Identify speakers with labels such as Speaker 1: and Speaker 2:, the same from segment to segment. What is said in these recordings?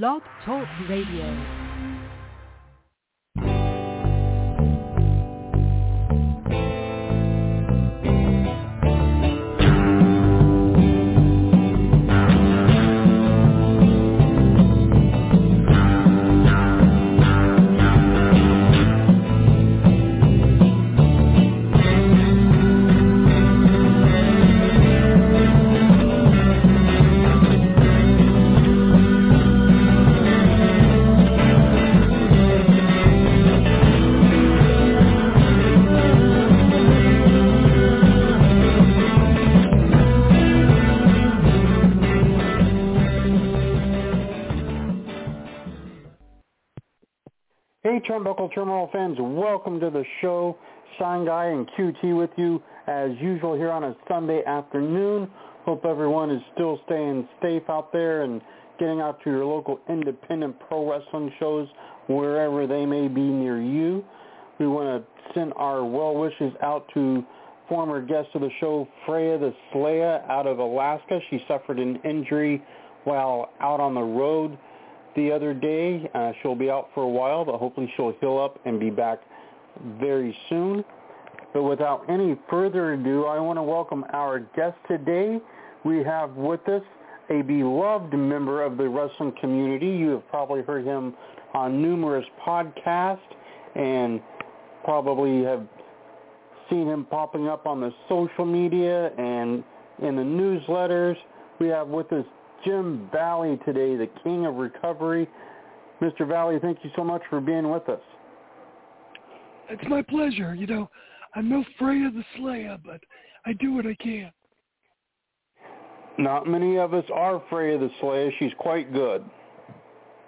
Speaker 1: Blog Talk Radio.
Speaker 2: Turnbuckle Turmoil fans, welcome to the show. Shine Guy and QT with you as usual here on a Sunday afternoon. Hope everyone is still staying safe out there and getting out to your local independent pro wrestling shows wherever they may be near you. We want to send our well wishes out to former guest of the show, Freya the Slayer out of Alaska. She suffered an injury while out on the road the other day. Uh, she'll be out for a while, but hopefully she'll heal up and be back very soon. But without any further ado, I want to welcome our guest today. We have with us a beloved member of the wrestling community. You have probably heard him on numerous podcasts and probably have seen him popping up on the social media and in the newsletters. We have with us Jim Valley today, the king of recovery. Mr. Valley, thank you so much for being with us.
Speaker 3: It's my pleasure. You know, I'm no Freya the Slayer, but I do what I can.
Speaker 2: Not many of us are Freya the Slayer. She's quite good.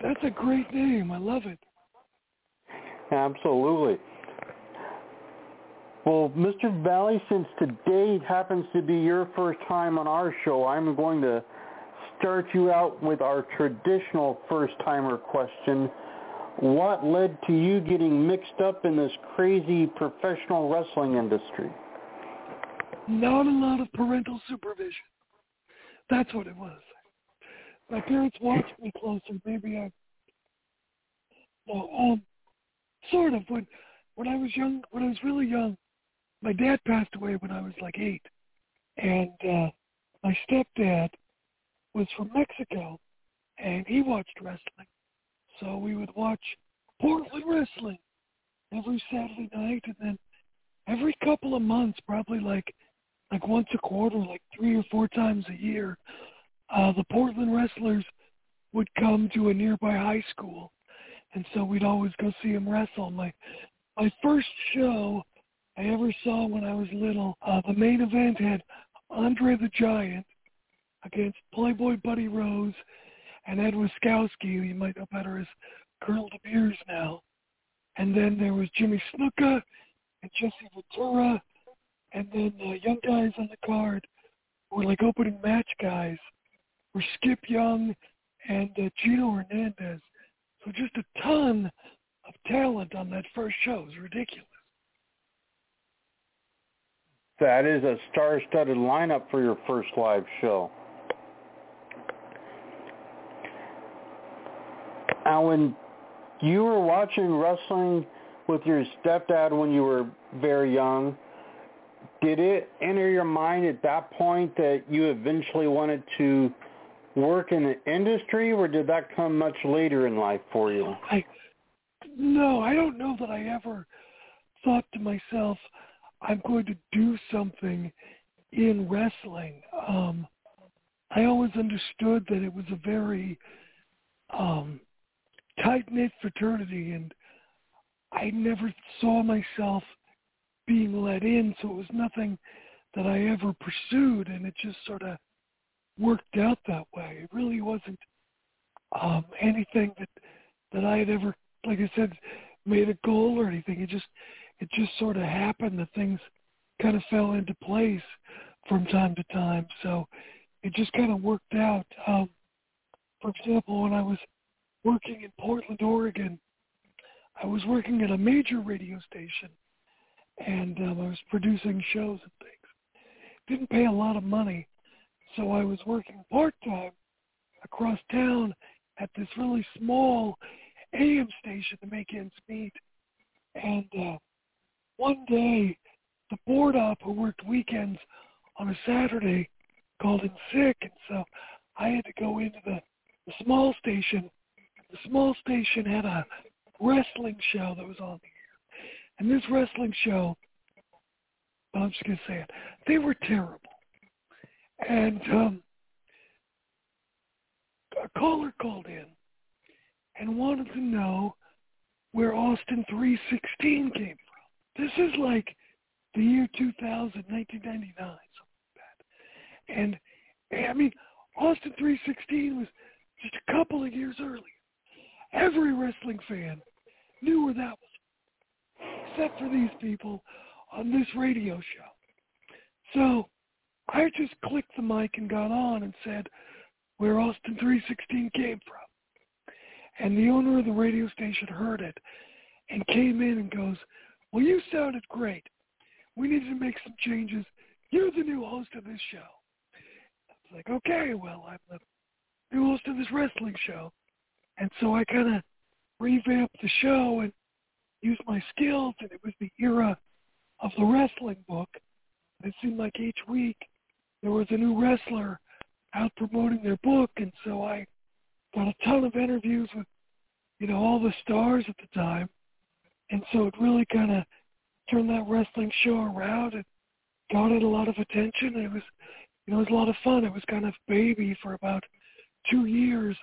Speaker 3: That's a great name. I love it.
Speaker 2: Absolutely. Well, Mr. Valley, since today happens to be your first time on our show, I'm going to start you out with our traditional first-timer question. What led to you getting mixed up in this crazy professional wrestling industry?
Speaker 3: Not a lot of parental supervision. That's what it was. My parents watched me closer. Maybe I, no, um, sort of. When when I was young, when I was really young, my dad passed away when I was like eight, and uh, my stepdad was from Mexico, and he watched wrestling. So we would watch Portland wrestling every Saturday night, and then every couple of months, probably like like once a quarter, like three or four times a year, uh, the Portland wrestlers would come to a nearby high school, and so we'd always go see them wrestle. My my first show I ever saw when I was little, uh, the main event had Andre the Giant against Playboy Buddy Rose and Ed Wiskoski, who you might know better as Colonel De Beers now. And then there was Jimmy Snuka and Jesse Ventura, and then the young guys on the card were like opening match guys were Skip Young and uh, Gino Hernandez. So just a ton of talent on that first show. It was ridiculous.
Speaker 2: That is a star-studded lineup for your first live show. When you were watching wrestling with your stepdad when you were very young, did it enter your mind at that point that you eventually wanted to work in the industry, or did that come much later in life for you?
Speaker 3: I no, I don't know that I ever thought to myself, I'm going to do something in wrestling. Um, I always understood that it was a very um, tight knit fraternity, and I never saw myself being let in, so it was nothing that I ever pursued, and it just sort of worked out that way. It really wasn't um, anything that that I had ever, like I said, made a goal or anything. It just it just sort of happened that things kind of fell into place from time to time. So it just kind of worked out. Um, for example, when I was working in Portland, Oregon, I was working at a major radio station, and um, I was producing shows and things. Didn't pay a lot of money, so I was working part time across town at this really small AM station to make ends meet. And uh, one day, the board op who worked weekends on a Saturday called in sick, and so I had to go into the, the small station. Small station had a wrestling show that was on the air. And this wrestling show, I'm just going to say it, they were terrible. And um, a caller called in and wanted to know where Austin 316 came from. This is like the year 2000, 1999, something like that. And, I mean, Austin 316 was just a couple of years earlier. Every wrestling fan knew where that was, except for these people on this radio show. So I just clicked the mic and got on and said where Austin 316 came from. And the owner of the radio station heard it and came in and goes, well, you sounded great. We needed to make some changes. You're the new host of this show. I was like, okay, well, I'm the new host of this wrestling show. And so I kind of revamped the show and used my skills. And it was the era of the wrestling book. It seemed like each week there was a new wrestler out promoting their book. And so I got a ton of interviews with, you know, all the stars at the time. And so it really kind of turned that wrestling show around and got it a lot of attention. It was, you know, it was a lot of fun. It was kind of baby for about two years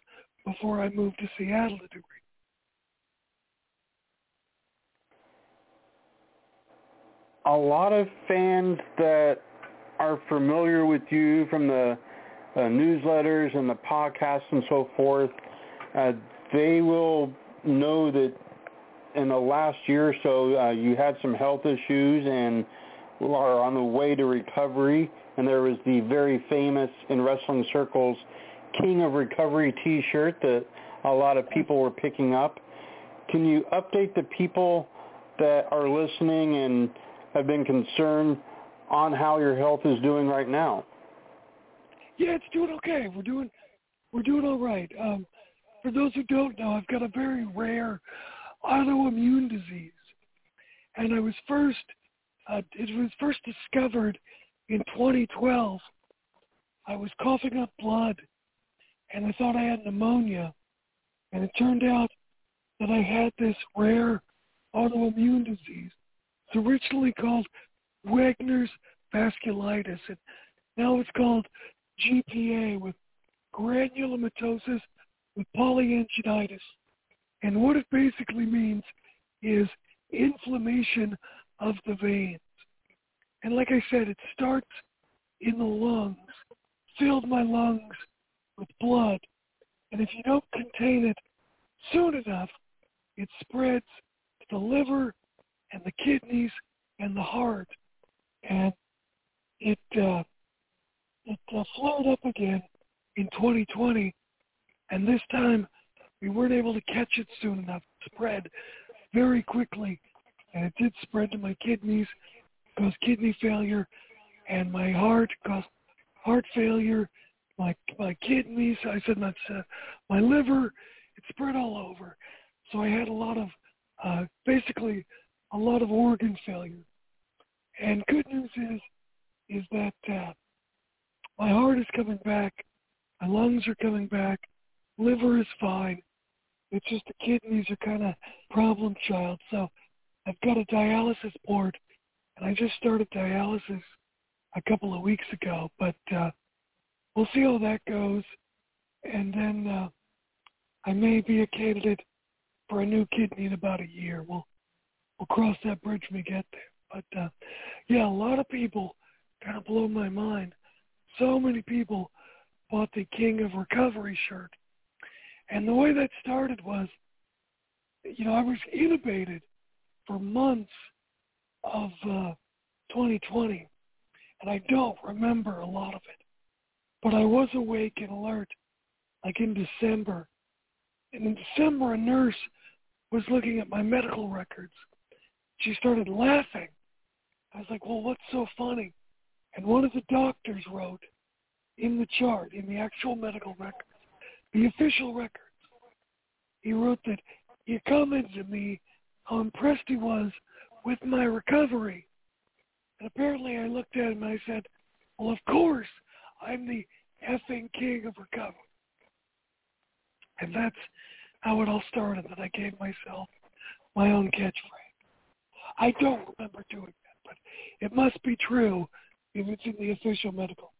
Speaker 3: before I moved to Seattle to do
Speaker 2: a lot of fans that are familiar with you from the uh, newsletters and the podcasts and so forth, uh, they will know that in the last year or so uh, you had some health issues and are on the way to recovery. And there was the very famous in wrestling circles King of Recovery T-shirt that a lot of people were picking up. Can you update the people that are listening and have been concerned on how your health is doing right now?
Speaker 3: Yeah, it's doing okay. We're doing we're doing all right. Um, for those who don't know, I've got a very rare autoimmune disease, and I was first uh, it was first discovered in 2012. I was coughing up blood, and I thought I had pneumonia, and it turned out that I had this rare autoimmune disease it's originally called Wegener's vasculitis, and now it's called GPA with granulomatosis with polyangiitis. And what it basically means is inflammation of the veins. And like I said, it starts in the lungs, filled my lungs with blood. And if you don't contain it soon enough, it spreads to the liver and the kidneys and the heart. And it uh, it uh, flared up again in 2020, and this time we weren't able to catch it soon enough. It spread very quickly, and it did spread to my kidneys, caused kidney failure, and my heart caused heart failure. My my kidneys, I said my uh, my liver, it spread all over. So I had a lot of uh, basically a lot of organ failure. And good news is, is that uh, my heart is coming back, my lungs are coming back, liver is fine. It's just the kidneys are kind of problem child. So I've got a dialysis board, and I just started dialysis a couple of weeks ago. But uh, we'll see how that goes, and then uh, I may be a candidate for a new kidney in about a year. We'll we'll cross that bridge when we get there. But uh, yeah, a lot of people kind of blow my mind. So many people bought the King of Recovery shirt. And the way that started was, you know, I was intubated for months of uh, 2020, and I don't remember a lot of it. But I was awake and alert, like in December. And in December, a nurse was looking at my medical records she started laughing. I was like, well, what's so funny? And one of the doctors wrote in the chart, in the actual medical records, the official records, he wrote that he commented to me how impressed he was with my recovery. And apparently I looked at him and I said, well, of course, I'm the effing king of recovery. And that's how it all started, that I gave myself my own catchphrase. I don't remember doing that, but it must be true if it's in the official medical.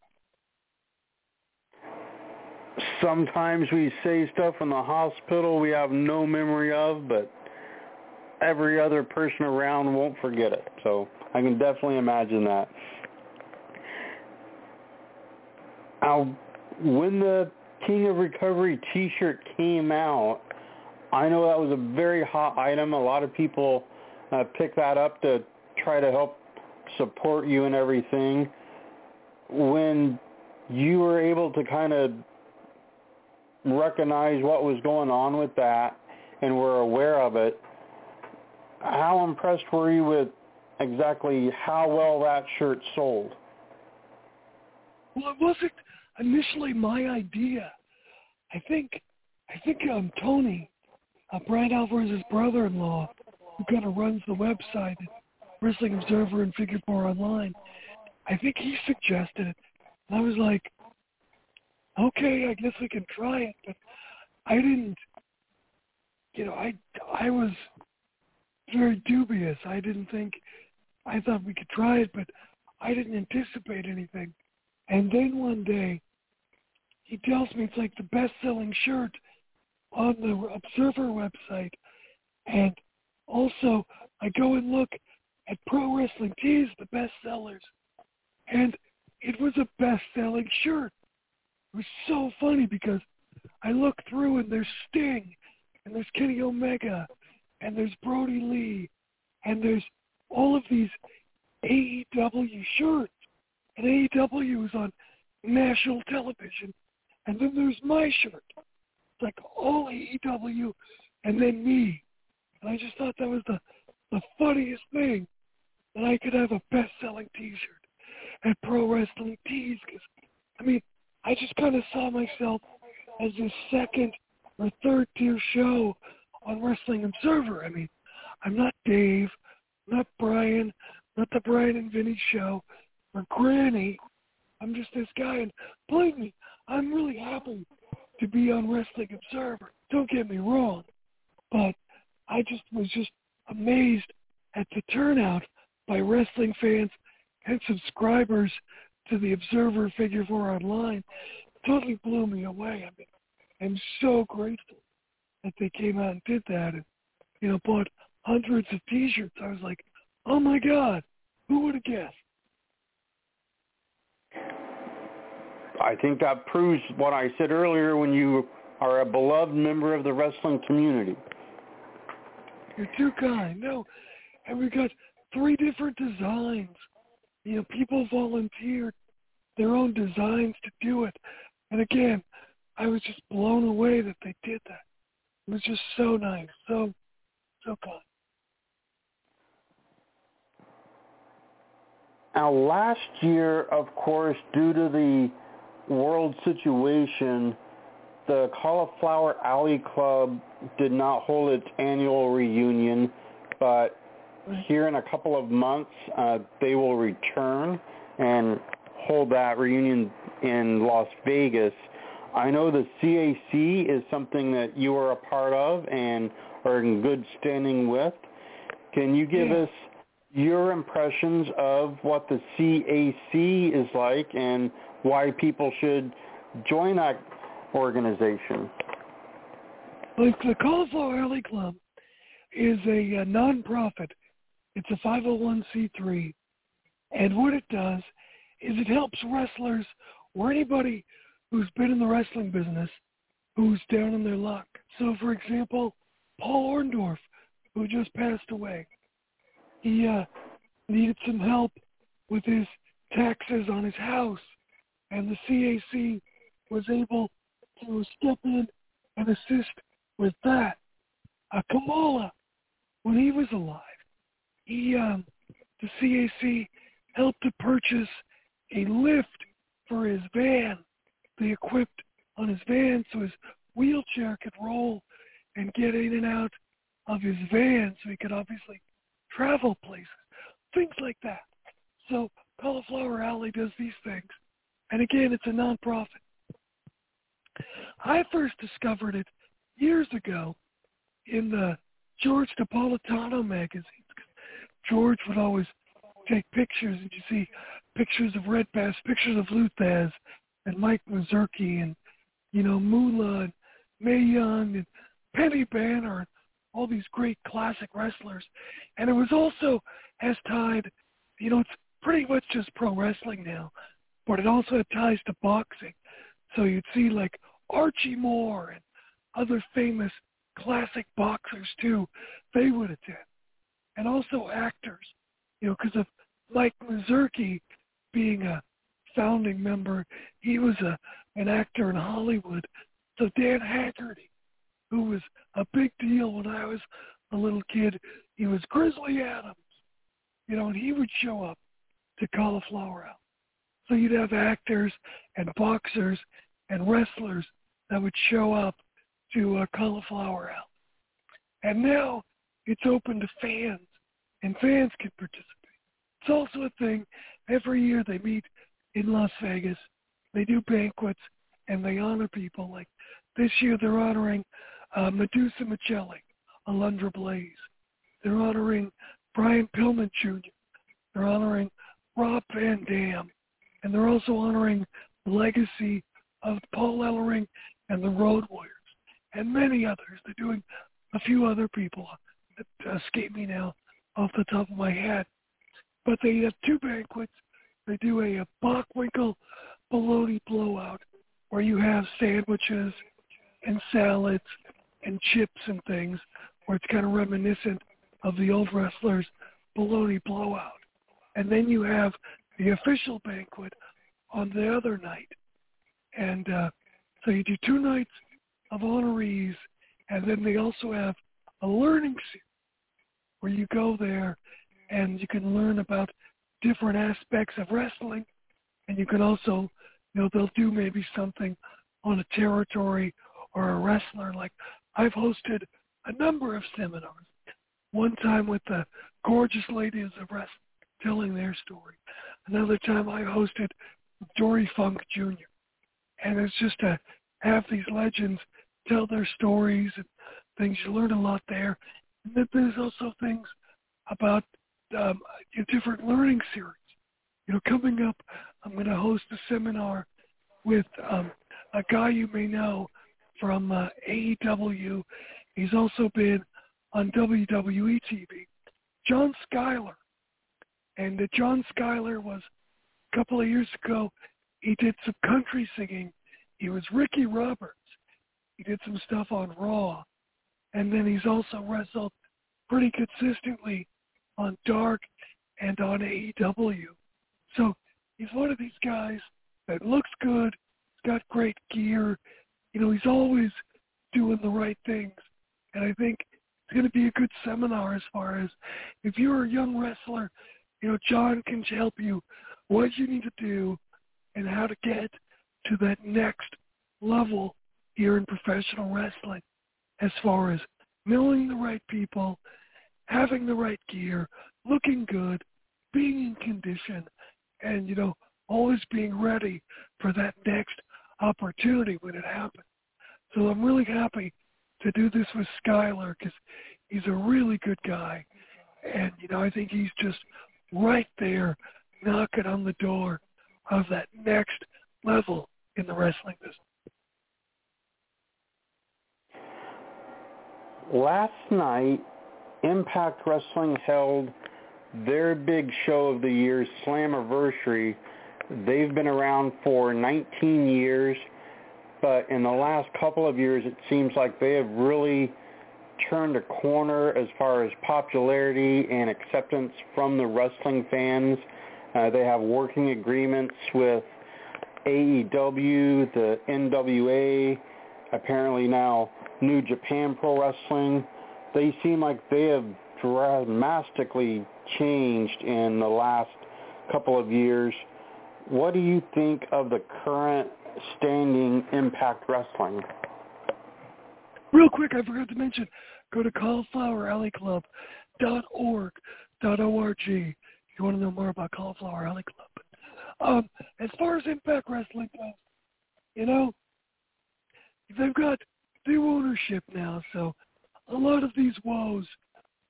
Speaker 2: Sometimes we say stuff in the hospital we have no memory of, but every other person around won't forget it. So I can definitely imagine that. Now, when the King of Recovery T-shirt came out, I know that was a very hot item. A lot of people uh, picked that up to try to help support you and everything. When you were able to kind of recognize what was going on with that and were aware of it, how impressed were you with exactly how well that shirt sold?
Speaker 3: Well, it wasn't initially my idea. I think I think um Tony, uh, Bryan Alvarez's brother-in-law, who kind of runs the website Wrestling Observer and Figure Four Online, I think he suggested it. And I was like, okay, I guess we can try it, but I didn't. You know, I I was very dubious. I didn't think. I thought we could try it, but I didn't anticipate anything. And then one day, he tells me it's like the best-selling shirt on the Observer website. And also, I go and look at Pro Wrestling Tees, the best sellers, and it was a best-selling shirt. It was so funny because I look through and there's Sting, and there's Kenny Omega, and there's Brodie Lee, and there's all of these AEW shirts. And AEW is on national television. And then there's my shirt. It's like all AEW and then me. And I just thought that was the, the funniest thing that I could have a best-selling T-shirt at Pro Wrestling Tees. Because, I mean, I just kind of saw myself as a second or third tier show on Wrestling Observer. I mean, I'm not Dave, not Bryan, not the Bryan and Vinny show, or Granny. I'm just this guy, and believe me, I'm really happy to be on Wrestling Observer. Don't get me wrong, but I just was just amazed at the turnout by wrestling fans and subscribers to the Observer Figure Four Online. It totally blew me away. I mean, I'm so grateful that they came out and did that and, you know, bought hundreds of T-shirts. I was like, oh my God, who would have guessed?
Speaker 2: I think that proves what I said earlier when you are a beloved member of the wrestling community.
Speaker 3: You're too kind. No, and we've got three different designs. You know, people volunteered their own designs to do it. And again, I was just blown away that they did that. It was just so nice, so so kind.
Speaker 2: Now, last year, of course, due to the world situation, the Cauliflower Alley Club did not hold its annual reunion, but here in a couple of months, uh, they will return and hold that reunion in Las Vegas. I know the CAC is something that you are a part of and are in good standing with. Can you give
Speaker 3: yeah.
Speaker 2: us your impressions of what the CAC is like and why people should join that organization?
Speaker 3: Like the Cauliflower Alley Club is a, a nonprofit. It's a 501c3, and what it does is it helps wrestlers or anybody who's been in the wrestling business who's down in their luck. So, for example, Paul Orndorff, who just passed away, he uh, needed some help with his taxes on his house, and the CAC was able to step in and assist with that. Uh, Kamala, when he was alive, he um, the CAC helped to purchase a lift for his van they equipped on his van so his wheelchair could roll and get in and out of his van so he could obviously travel places, things like that. So Cauliflower Alley does these things. And again, it's a nonprofit. I first discovered it years ago in the George Napolitano magazines. George would always take pictures, and you see pictures of Red Bass, pictures of Lou Thesz, and Mike Mazurki, and you know Moolah, and Mae Young, and Penny Banner, and all these great classic wrestlers. And it was also has tied, you know, it's pretty much just pro wrestling now, but it also had ties to boxing. So you'd see like Archie Moore and other famous classic boxers too. They would attend, and also actors, you know, because of Mike Mazurki being a founding member, he was a an actor in Hollywood. So Dan Haggerty, who was a big deal when I was a little kid, he was Grizzly Adams, you know, and he would show up to Cauliflower Alley. So you'd have actors and boxers and wrestlers that would show up to uh, Cauliflower Alley. And now it's open to fans, and fans can participate. It's also a thing. Every year they meet in Las Vegas. They do banquets, and they honor people. Like this year, they're honoring uh, Medusa Miceli, Alundra Blaze. They're honoring Brian Pillman Jr. They're honoring Rob Van Dam. And they're also honoring the legacy of Paul Ellering and the Road Warriors and many others. They're doing a few other people that escape me now off the top of my head. But they have two banquets. They do a, a Bockwinkel bologna blowout where you have sandwiches and salads and chips and things where it's kind of reminiscent of the old wrestlers bologna blowout. And then you have the official banquet on the other night. And uh, so you do two nights of honorees, and then they also have a learning series where you go there and you can learn about different aspects of wrestling, and you can also, you know, they'll do maybe something on a territory or a wrestler. Like I've hosted a number of seminars. One time with the gorgeous ladies of wrestling telling their story. Another time I hosted Dory Funk Jr. And it's just to have these legends tell their stories and things. You learn a lot there. And then there's also things about um, different learning series. You know, coming up, I'm going to host a seminar with um, a guy you may know from uh, AEW. He's also been on WWE TV. John Skyler. And uh, John Skyler was a couple of years ago. He did some country singing. He was Ricky Roberts. He did some stuff on Raw, and then he's also wrestled pretty consistently on Dark and on AEW. So he's one of these guys that looks good. He's got great gear. You know, he's always doing the right things, and I think it's going to be a good seminar as far as if you're a young wrestler you know, John can help you what you need to do and how to get to that next level here in professional wrestling as far as knowing the right people, having the right gear, looking good, being in condition, and, you know, always being ready for that next opportunity when it happens. So I'm really happy to do this with Skyler because he's a really good guy. And, you know, I think he's just right there knocking on the door of that next level in the wrestling business.
Speaker 2: Last night, Impact Wrestling held their big show of the year, Slammiversary. They've been around for 19 years, but in the last couple of years, it seems like they have really turned a corner as far as popularity and acceptance from the wrestling fans. Uh, they have working agreements with AEW, the NWA, apparently now New Japan Pro Wrestling. They seem like they have dramatically changed in the last couple of years. What do you think of the current standing Impact Wrestling?
Speaker 3: real quick, I forgot to mention, go to caulifloweralleyclub.org, .org. If you want to know more about Cauliflower Alley Club. Um, as far as Impact Wrestling goes, you know, they've got new ownership now, so a lot of these woes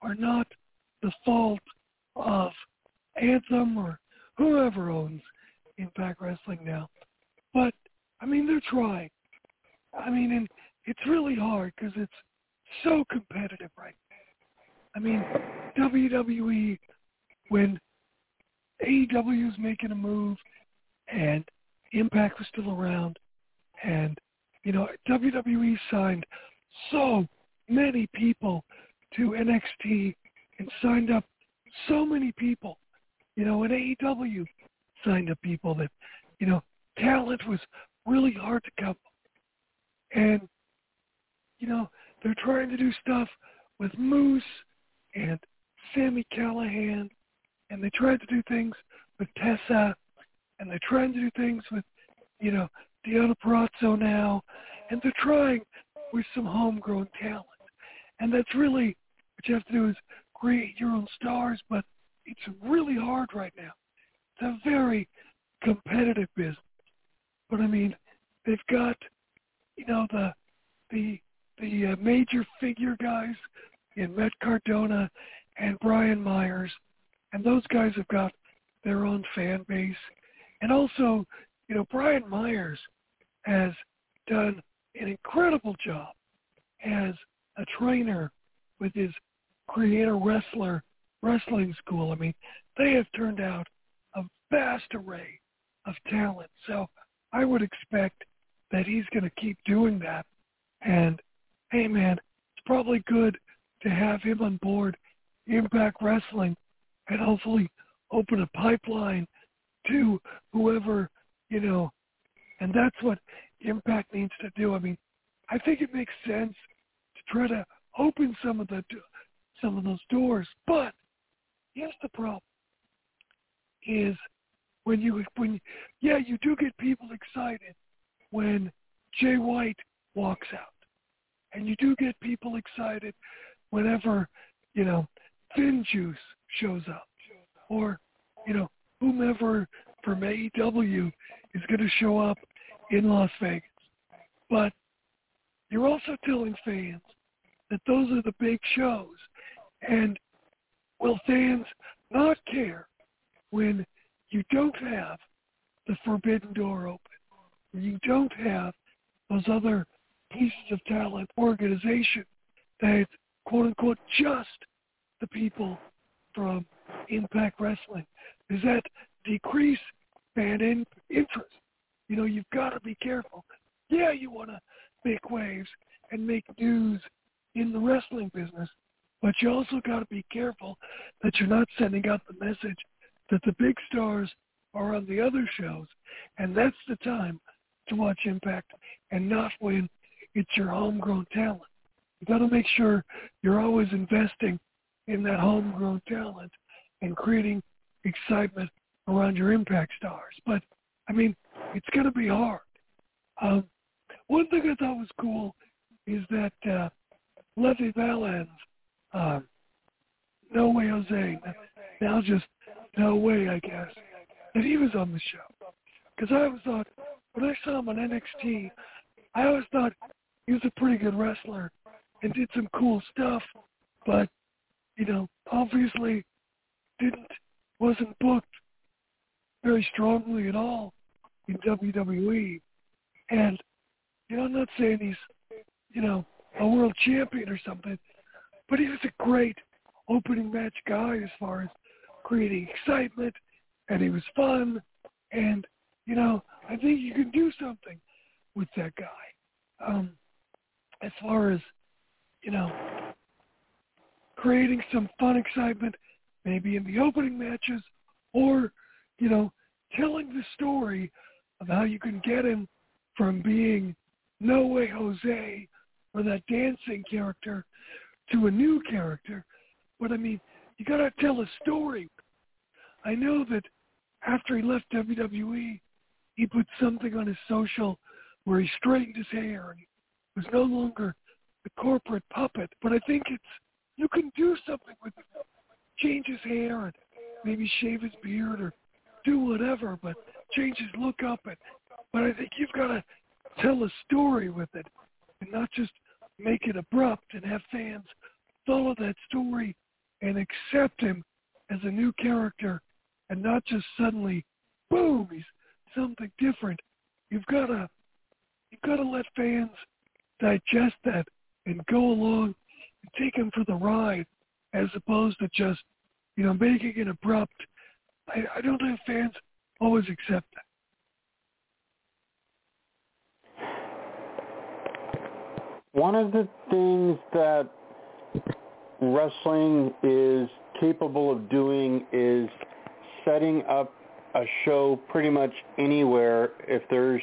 Speaker 3: are not the fault of Anthem or whoever owns Impact Wrestling now. But I mean, they're trying. I mean, and it's really hard because it's so competitive right now. I mean, WWE when AEW is making a move and Impact was still around, and you know WWE signed so many people to NXT and signed up so many people. You know, and AEW signed up people that, you know, talent was really hard to come. And, you know, they're trying to do stuff with Moose and Sami Callihan, and they tried to do things with Tessa, and they're trying to do things with, you know, Deonna Purrazzo now, and they're trying with some homegrown talent. And that's really what you have to do is create your own stars, but it's really hard right now. It's a very competitive business. But I mean, they've got, you know, the the the uh, major figure guys in Matt Cardona and Brian Myers, and those guys have got their own fan base. And also, you know, Brian Myers has done an incredible job as a trainer with his creator wrestler wrestling school. I mean, they have turned out a vast array of talent. So I would expect that he's going to keep doing that. And hey, man, it's probably good to have him on board Impact Wrestling and hopefully open a pipeline to whoever, you know, and that's what Impact needs to do. I mean, I think it makes sense to try to open some of the some of those doors, but here's the problem: is when you when yeah you do get people excited when Jay White walks out, and you do get people excited whenever you know FinJuice shows up, or you know whomever from AEW is going to show up in Las Vegas. But you're also telling fans that those are the big shows. And will fans not care when you don't have the forbidden door open, when you don't have those other pieces of talent organization that quote unquote just the people from Impact Wrestling? Does that decrease fan in- interest? You know, you've got to be careful. Yeah, you want to make waves and make news in the wrestling business, but you also got to be careful that you're not sending out the message that the big stars are on the other shows, and that's the time to watch Impact and not when it's your homegrown talent. You got to make sure you're always investing in that homegrown talent and creating excitement around your Impact stars. But I mean, it's going to be hard. Um, one thing I thought was cool is that uh, Levy Valance, um, No Way Jose, now just No Way, I guess, that he was on the show. Because I always thought, when I saw him on NXT, I always thought he was a pretty good wrestler and did some cool stuff, but, you know, obviously didn't, wasn't booked very strongly at all in WWE. And, you know, I'm not saying he's, you know, a world champion or something, but he was a great opening match guy as far as creating excitement, and he was fun, and, you know, I think you can do something with that guy. Um, as far as, you know, creating some fun excitement, maybe in the opening matches, or, you know, telling the story of how you can get him from being No Way Jose or that dancing character to a new character. But I mean, you got to tell a story. I know that after he left WWE, he put something on his social where he straightened his hair and he was no longer the corporate puppet, but I think it's you can do something with it. Change his hair and maybe shave his beard or do whatever, but change his look up and but I think you've got to tell a story with it and not just make it abrupt and have fans follow that story and accept him as a new character and not just suddenly boom he's something different you've got to you've got to let fans digest that and go along and take him for the ride as opposed to just you know making it abrupt i i don't think fans always accept that.
Speaker 2: One of the things that wrestling is capable of doing is setting up a show pretty much anywhere if there's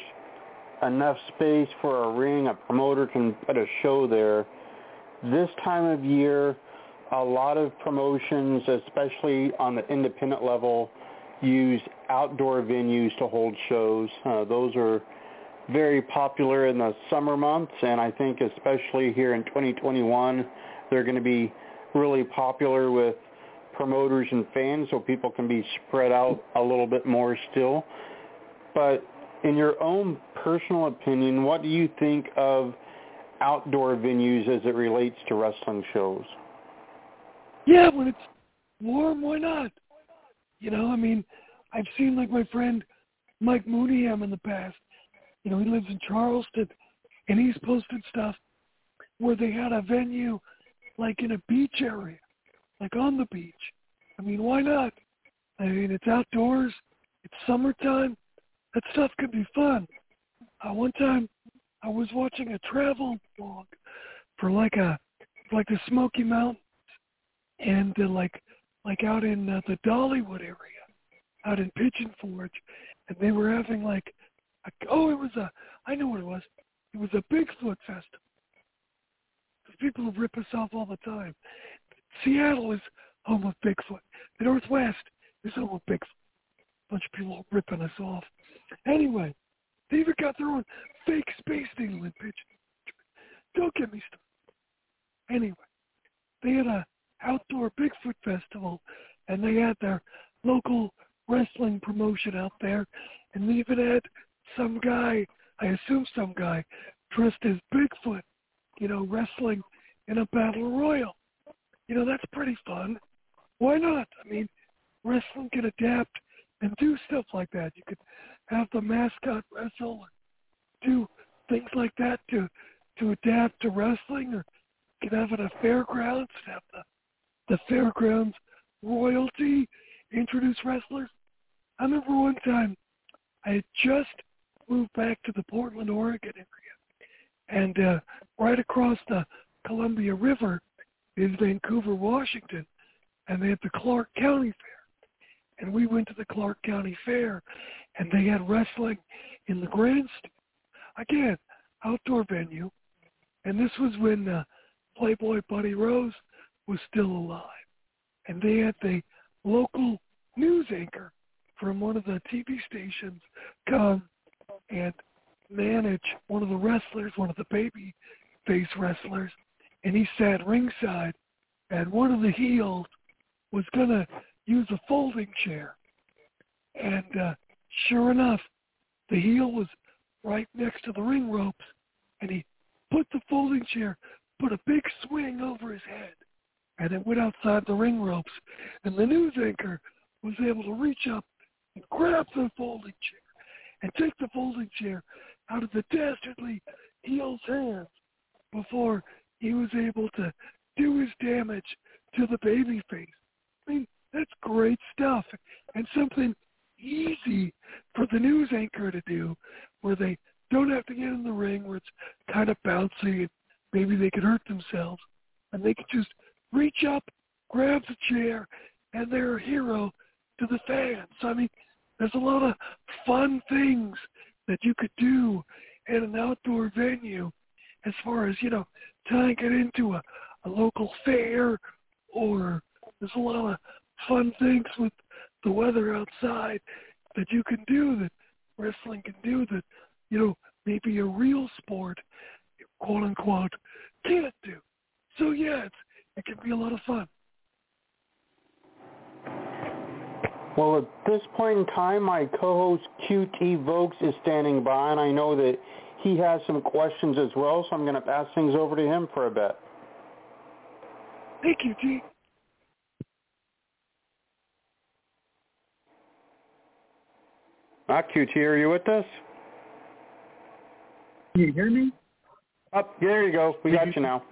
Speaker 2: enough space for a ring, a promoter can put a show there. This time of year, a lot of promotions, especially on the independent level, use outdoor venues to hold shows. Uh, those are very popular in the summer months, and I think especially here in 2021, they're going to be really popular with promoters and fans so people can be spread out a little bit more still. But in your own personal opinion, what do you think of outdoor venues as it relates to wrestling shows?
Speaker 3: Yeah, when it's warm, why not? You know, I mean, I've seen like my friend Mike Mooneyham in the past. You know, he lives in Charleston, and he's posted stuff where they had a venue like in a beach area, like on the beach. I mean, why not? I mean, it's outdoors. It's summertime. That stuff could be fun. Uh, one time, I was watching a travel vlog for like a like the Smoky Mountains, and uh, like like out in uh, the Dollywood area, out in Pigeon Forge, and they were having like a, oh, it was a I know what it was. It was a Bigfoot festival people rip us off all the time. Seattle is home of Bigfoot. The Northwest is home of Bigfoot. A bunch of people ripping us off. Anyway, they even got their own fake space needle in pitch. Don't get me started. Anyway, they had a outdoor Bigfoot festival, and they had their local wrestling promotion out there, and they even had some guy, I assume some guy, dressed as Bigfoot, you know, wrestling in a battle royal. You know, that's pretty fun. Why not? I mean, wrestling can adapt and do stuff like that. You could have the mascot wrestle, do things like that to to adapt to wrestling, or you could have it at fairgrounds, have the the fairgrounds royalty introduce wrestlers. I remember one time I had just moved back to the Portland, Oregon area, and uh, right across the Columbia River is Vancouver, Washington, and they had the Clark County Fair. And we went to the Clark County Fair, and they had wrestling in the grandstand. Again, outdoor venue. And this was when uh, Playboy Buddy Rose was still alive. And they had the local news anchor from one of the TV stations come and manage one of the wrestlers, one of the baby face wrestlers, and he sat ringside, and one of the heels was to use a folding chair. And uh, sure enough, the heel was right next to the ring ropes, and he put the folding chair, put a big swing over his head, and it went outside the ring ropes. And the news anchor was able to reach up and grab the folding chair and take the folding chair out of the dastardly heel's hands before he was able to do his damage to the baby face. I mean, that's great stuff and something easy for the news anchor to do where they don't have to get in the ring where it's kind of bouncy and maybe they could hurt themselves and they could just reach up, grab the chair, and they're a hero to the fans. I mean, there's a lot of fun things that you could do at an outdoor venue as far as, you know, tying it into a, a local fair or there's a lot of fun things with the weather outside that you can do that wrestling can do that, you know, maybe a real sport, quote unquote, can't do. So yeah, it's, it can be a lot of fun.
Speaker 2: Well, at this point in time, my co-host QT Vokes is standing by, and I know that he has some questions as well, so I'm going to pass things over to him for a bit.
Speaker 3: Hey, QT.
Speaker 2: Ah, QT, are you with us?
Speaker 1: Can you hear me?
Speaker 2: Up, oh, there you go. We got you, you now.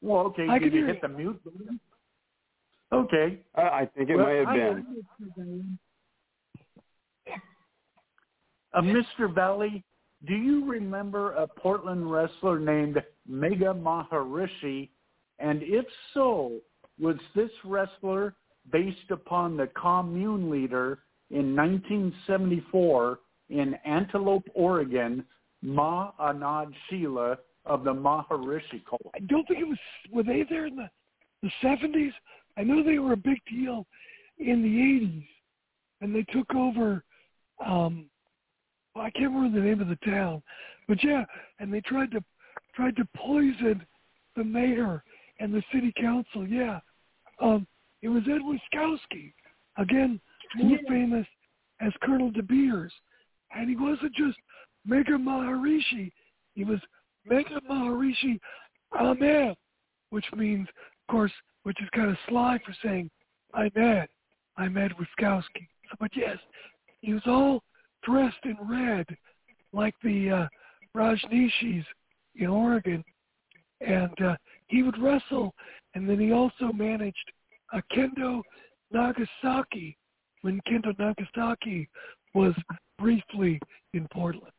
Speaker 1: Well, okay.
Speaker 3: I
Speaker 1: Did
Speaker 3: you
Speaker 1: hit the mute button? Okay.
Speaker 2: Uh, I think it
Speaker 1: well,
Speaker 2: may have been.
Speaker 1: Uh, Mr. Valley, do you remember a Portland wrestler named Mega Maharishi? And if so, was this wrestler based upon the commune leader in 1974 in Antelope, Oregon, Ma Anand Sheela of the Maharishi cult?
Speaker 3: I don't think it was. Were they there in the the 70s? I know they were a big deal in the 80s, and they took over. Um, well, I can't remember the name of the town, but yeah, and they tried to tried to poison the mayor and the city council. Yeah, um, it was Ed Wiskoski, again more yeah. famous as Colonel De Beers, and he wasn't just Mega Maharishi. He was Mega Maharishi Ahmed, which means, of course, which is kind of sly for saying, I'm Ed. I'm Ed Wiskoski. But yes, he was all dressed in red, like the uh, Rajneeshis in Oregon. And uh, he would wrestle, and then he also managed a Kendo Nagasaki when Kendo Nagasaki was briefly in Portland.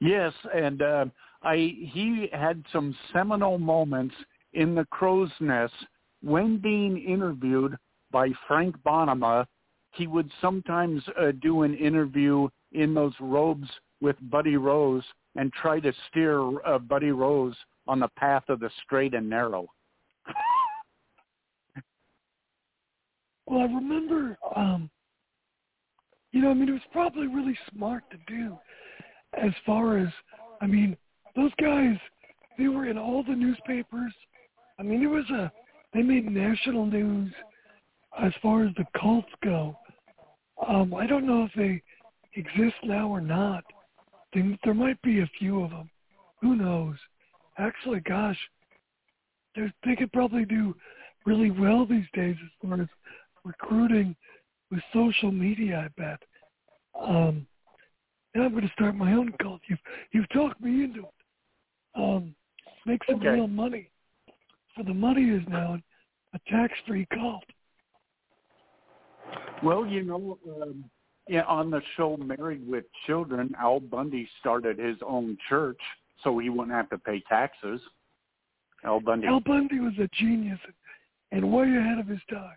Speaker 1: Yes, and uh, I he had some seminal moments in the crow's nest when being interviewed by Frank Bonnema. He would sometimes uh, do an interview in those robes with Buddy Rose and try to steer uh, Buddy Rose on the path of the straight and narrow.
Speaker 3: Well, I remember, um, you know, I mean, it was probably really smart to do as far as, I mean, those guys, they were in all the newspapers. I mean, it was a, they made national news as far as the cults go. Um, I don't know if they exist now or not. They, there might be a few of them. Who knows? Actually, gosh, they could probably do really well these days as far as recruiting with social media. I bet. Um, and I'm going to start my own cult. You've you've talked me into it. Um, make some
Speaker 1: okay.
Speaker 3: real money. For the money is now a tax-free cult.
Speaker 1: Well, you know, um, yeah, on the show Married with Children, Al Bundy started his own church so he wouldn't have to pay taxes. Al Bundy.
Speaker 3: Al Bundy was a genius and way ahead of his time.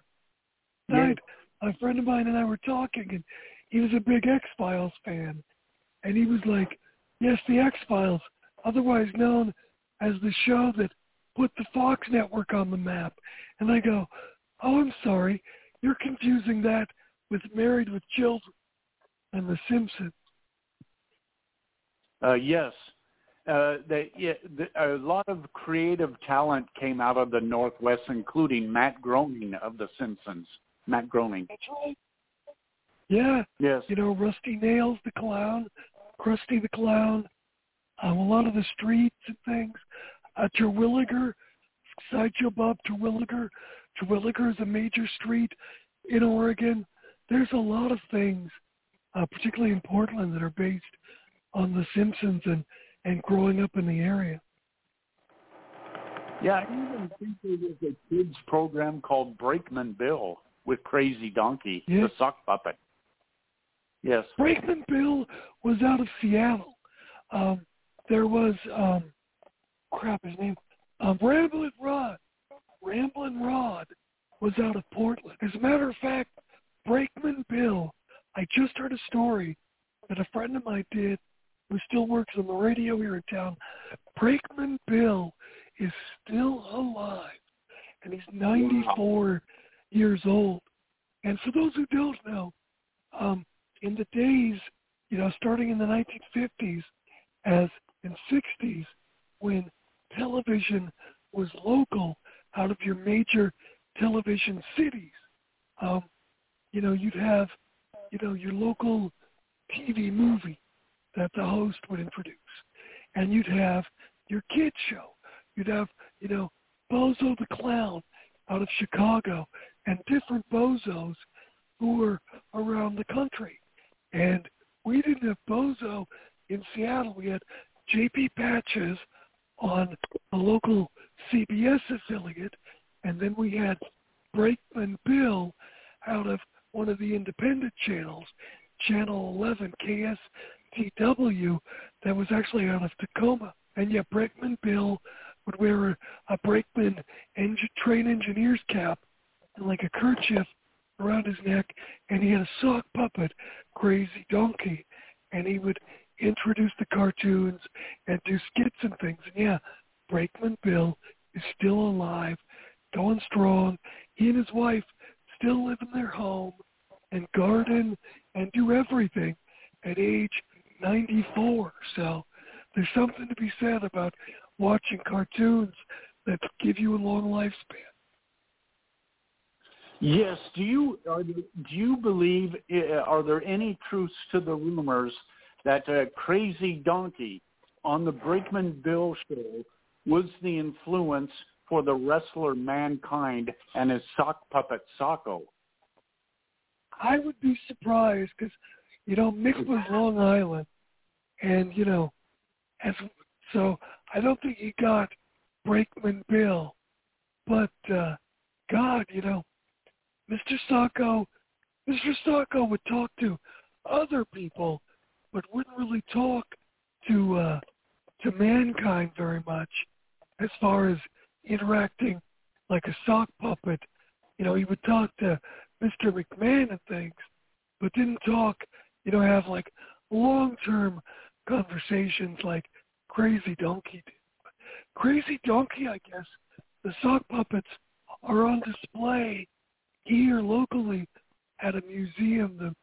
Speaker 3: Night, a friend of mine and I were talking, and he was a big X Files fan, and he was like, yes, the X-Files, otherwise known as the show that put the Fox network on the map. And I go, oh, I'm sorry, you're confusing that with Married with Children and The Simpsons.
Speaker 1: Uh, yes. Uh, they, yeah, the, a lot of creative talent came out of the Northwest, including Matt Groening of The Simpsons. Matt Groening.
Speaker 3: Yeah.
Speaker 1: Yes.
Speaker 3: You know, Rusty Nails, the clown, Krusty the Clown, um, a lot of the streets and things. Uh, Terwilliger, Sideshow Bob Terwilliger. Terwilliger is a major street in Oregon. There's a lot of things, uh, particularly in Portland, that are based on The Simpsons and, and growing up in the area.
Speaker 1: Yeah, I even think there was a kids program called Brakeman Bill with Crazy Donkey, the sock puppet. Yes.
Speaker 3: Brakeman Bill was out of Seattle. Um, there was um, crap his name. Um, Ramblin' Rod. Ramblin' Rod was out of Portland. As a matter of fact, Brakeman Bill. I just heard a story that a friend of mine did who still works on the radio here in town. Brakeman Bill is still alive, and he's 94 wow. Years old. And for those who don't know, um, in the days, you know, starting in the 1950s as in 60s, when television was local out of your major television cities. Um, you know, you'd have, you know, your local TV movie that the host would introduce. And you'd have your kids show. You'd have, you know, Bozo the Clown out of Chicago and different bozos who were around the country. And we didn't have Bozo in Seattle. We had J.P. Patches on the local CBS affiliate, and then we had Brakeman Bill out of one of the independent channels, Channel 11 KSTW, that was actually out of Tacoma. And yet Brakeman Bill would wear a, a brakeman engine, train engineer's cap and like a kerchief around his neck, and he had a sock puppet, Crazy Donkey, and he would introduce the cartoons and do skits and things. And yeah, Brakeman Bill is still alive, going strong. He and his wife still live in their home and garden and do everything at age 94. So there's something to be said about watching cartoons that give you a long lifespan.
Speaker 1: Yes. Do you are, do you believe uh, are there any truths to the rumors that uh, Crazy Donkey on the Brakeman Bill show was the influence for the wrestler Mankind and his sock puppet Socko?
Speaker 3: I would be surprised because you know Mick was Long Island, and you know, as so I don't think he got Brakeman Bill, but uh, God, you know, Mr. Socko, Mr. Socko would talk to other people, but wouldn't really talk to uh, to mankind very much, as far as interacting like a sock puppet. You know, he would talk to Mr. McMahon and things, but didn't talk. You know, have like long-term conversations like Crazy Donkey. Crazy Donkey, I guess, the sock puppets are on display here locally at a museum, the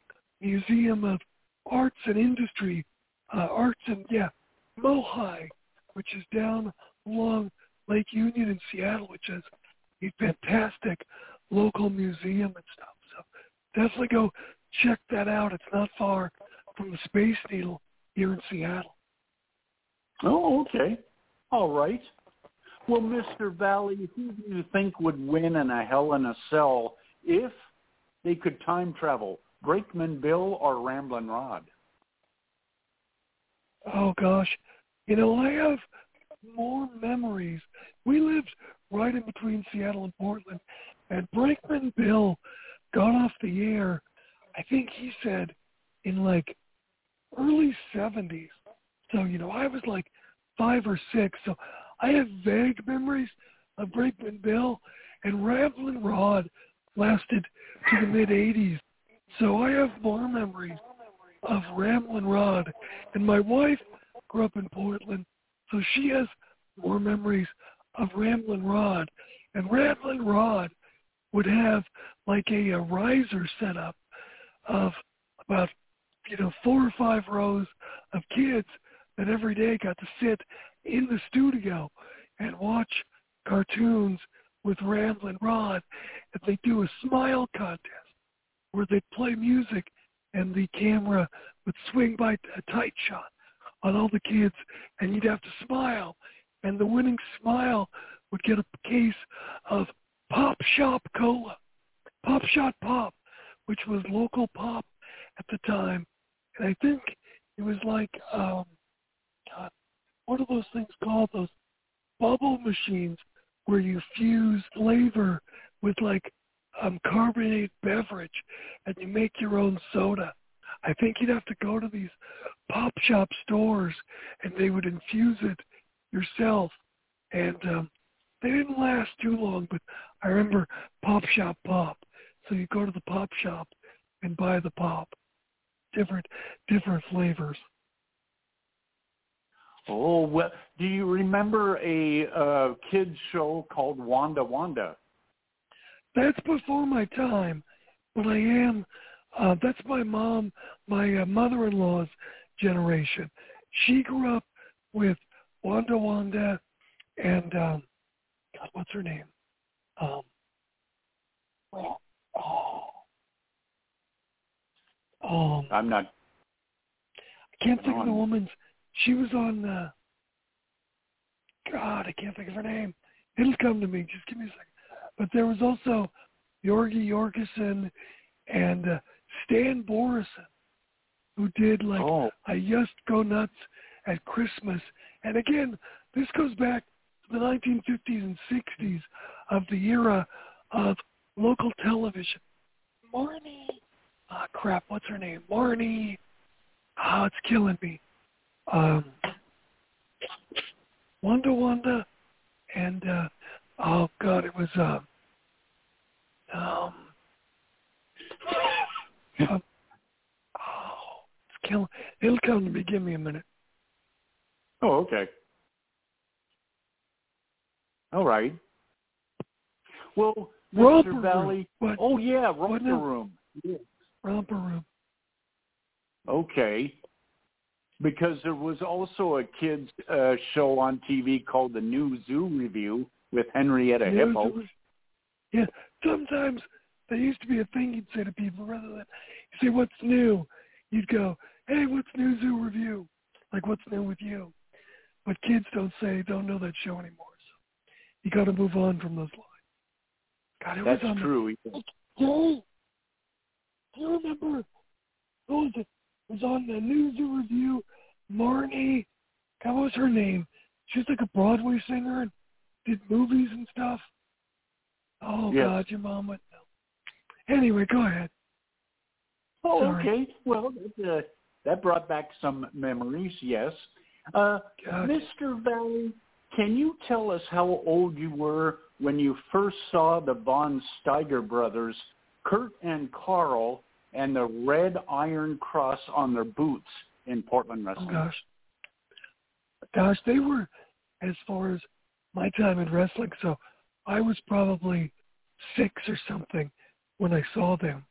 Speaker 3: Museum of Arts and Industry, uh, Arts and, yeah, Mohai, which is down along Lake Union in Seattle, which is a fantastic local museum and stuff. So definitely go check that out. It's not far from the Space Needle here in Seattle.
Speaker 1: Oh, okay. All right. Well, Mr. Valley, who do you think would win in a Hell in a Cell if they could time travel, Brakeman Bill or Ramblin' Rod?
Speaker 3: Oh gosh, you know I have more memories. We lived right in between Seattle and Portland, and Brakeman Bill got off the air. I think he said in like early seventies. So you know I was like five or six. So I have vague memories of Brakeman Bill and Ramblin' Rod lasted to the mid 80s. So I have more memories of Ramblin' Rod. And my wife grew up in Portland, so she has more memories of Ramblin' Rod. And Ramblin' Rod would have like a, a riser set up of about, you know, four or five rows of kids that every day got to sit in the studio and watch cartoons with Ramblin' Rod, and they do a smile contest where they play music and the camera would swing by a tight shot on all the kids, and you'd have to smile, and the winning smile would get a case of Pop Shop Cola, Pop Shot Pop, which was local pop at the time, and I think it was like um, God, what are those things called? Those bubble machines where you fuse flavor with like um, carbonated beverage and you make your own soda. I think you'd have to go to these pop shop stores and they would infuse it yourself. And um, they didn't last too long, but I remember Pop Shop Pop. So you go to the pop shop and buy the pop, different different flavors.
Speaker 1: Oh, well, do you remember a uh, kids show called Wunda Wunda?
Speaker 3: That's before my time, but I am. Uh, that's my mom, my uh, mother-in-law's generation. She grew up with Wunda Wunda and um God, what's her name? Um well, oh, um,
Speaker 1: I'm not.
Speaker 3: I can't think of the woman's. She was on. Uh, God, I can't think of her name. It'll come to me. Just give me a second. But there was also Yogi Yorgesson and uh, Stan Boreson, who did like
Speaker 1: Oh,
Speaker 3: I Just Go Nuts at Christmas. And again, this goes back to the 1950s and 60s of the era of local television. Marnie. Ah, crap. What's her name? Marnie. Ah, it's killing me. Um, Wunda Wunda, and uh, oh god, it was um, um, um oh, it's killing. It'll come to me. Give me a minute.
Speaker 1: oh, okay. All right. Well,
Speaker 3: Romper
Speaker 1: Mr.
Speaker 3: Room.
Speaker 1: Valley.
Speaker 3: What?
Speaker 1: Oh yeah, romper room.
Speaker 3: Romper Room.
Speaker 1: Okay. Because there was also a kids uh, show on TV called the New Zoo Revue with Henrietta
Speaker 3: Yeah,
Speaker 1: Hippo.
Speaker 3: was- Yeah, sometimes there used to be a thing you'd say to people rather than you say what's new, you'd go, hey, what's new zoo review? Like what's new with you? But kids don't say don't know that show anymore. So you got to move on from those lines. God, it
Speaker 1: That's
Speaker 3: was on
Speaker 1: true.
Speaker 3: The, do you remember who was it? Was on the new zoo revue. Marnie, what was her name? She was like a Broadway singer and did movies and stuff. Oh
Speaker 1: Yes.
Speaker 3: God, your mom would know. Anyway, go ahead.
Speaker 1: Oh,
Speaker 3: Sorry.
Speaker 1: okay. Well, that, uh, that brought back some memories. Yes. Uh. Mr. Valley, can you tell us how old you were when you first saw the Von Steiger brothers, Kurt and Carl, and the red iron cross on their boots in Portland
Speaker 3: Oh
Speaker 1: Wrestling?
Speaker 3: gosh. Gosh, they were as far as my time in wrestling, so I was probably six or something when I saw them.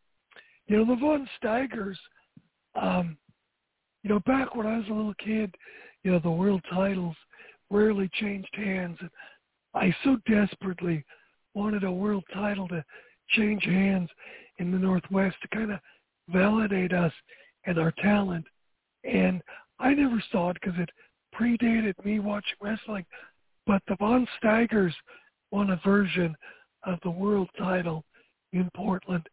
Speaker 3: You know, the Von Steigers, um, you know, back when I was a little kid, you know, the world titles rarely changed hands and I so desperately wanted a world title to change hands in the Northwest to kind of validate us and our talent. And I never saw it because it predated me watching wrestling. But the Von Steigers won a version of the world title in Portland.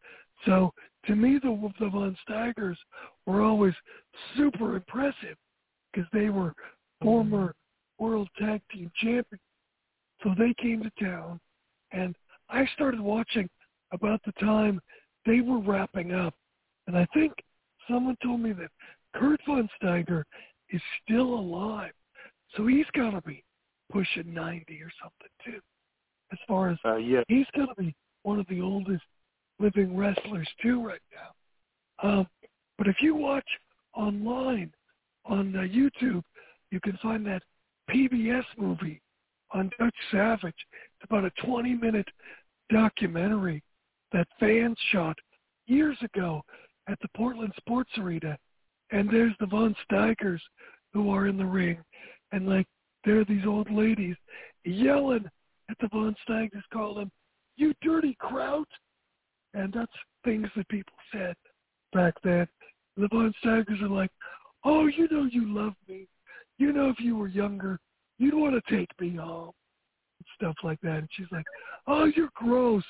Speaker 3: So to me, the, the Von Steigers were always super impressive because they were former world tag team champions. So they came to town, and I started watching about the time they were wrapping up. And I think someone told me that Kurt Von Steiger is still alive. So he's got to be pushing 90 or something, too. As far as
Speaker 1: Uh, yeah.
Speaker 3: he's got to be one of the oldest living wrestlers, too, right now. Um, but if you watch online on uh, YouTube, you can find that PBS movie on Dutch Savage. It's about a 20-minute documentary that fans shot years ago at the Portland Sports Arena. And there's the Von Steigers who are in the ring. And like, there are these old ladies yelling at the Von Steigers, calling them, you dirty kraut. And that's things that people said back then. The Von Steigers are like, oh, you know you love me. You know if you were younger, you'd want to take me home. Stuff like that. And she's like, oh, you're gross.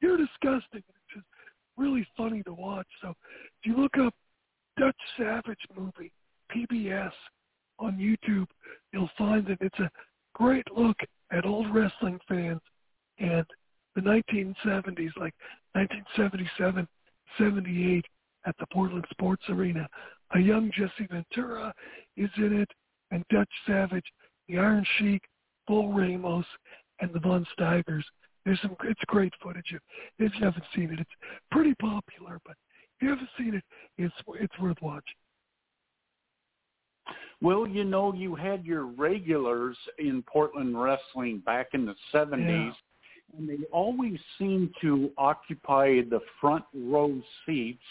Speaker 3: You're disgusting. It's just really funny to watch. So if you look up Dutch Savage movie, PBS, on YouTube, you'll find that it's a great look at old wrestling fans and the 1970s, like 1977, 78 at the Portland Sports Arena. A young Jesse Ventura is in it, and Dutch Savage, the Iron Sheik, Bull Ramos, and the Von Steigers. There's some. It's great footage. If you haven't seen it, it's pretty popular. But if you haven't seen it, it's it's worth watching.
Speaker 1: Well, you know, you had your regulars in Portland wrestling back in the 70s, and they always seemed to occupy the front row seats.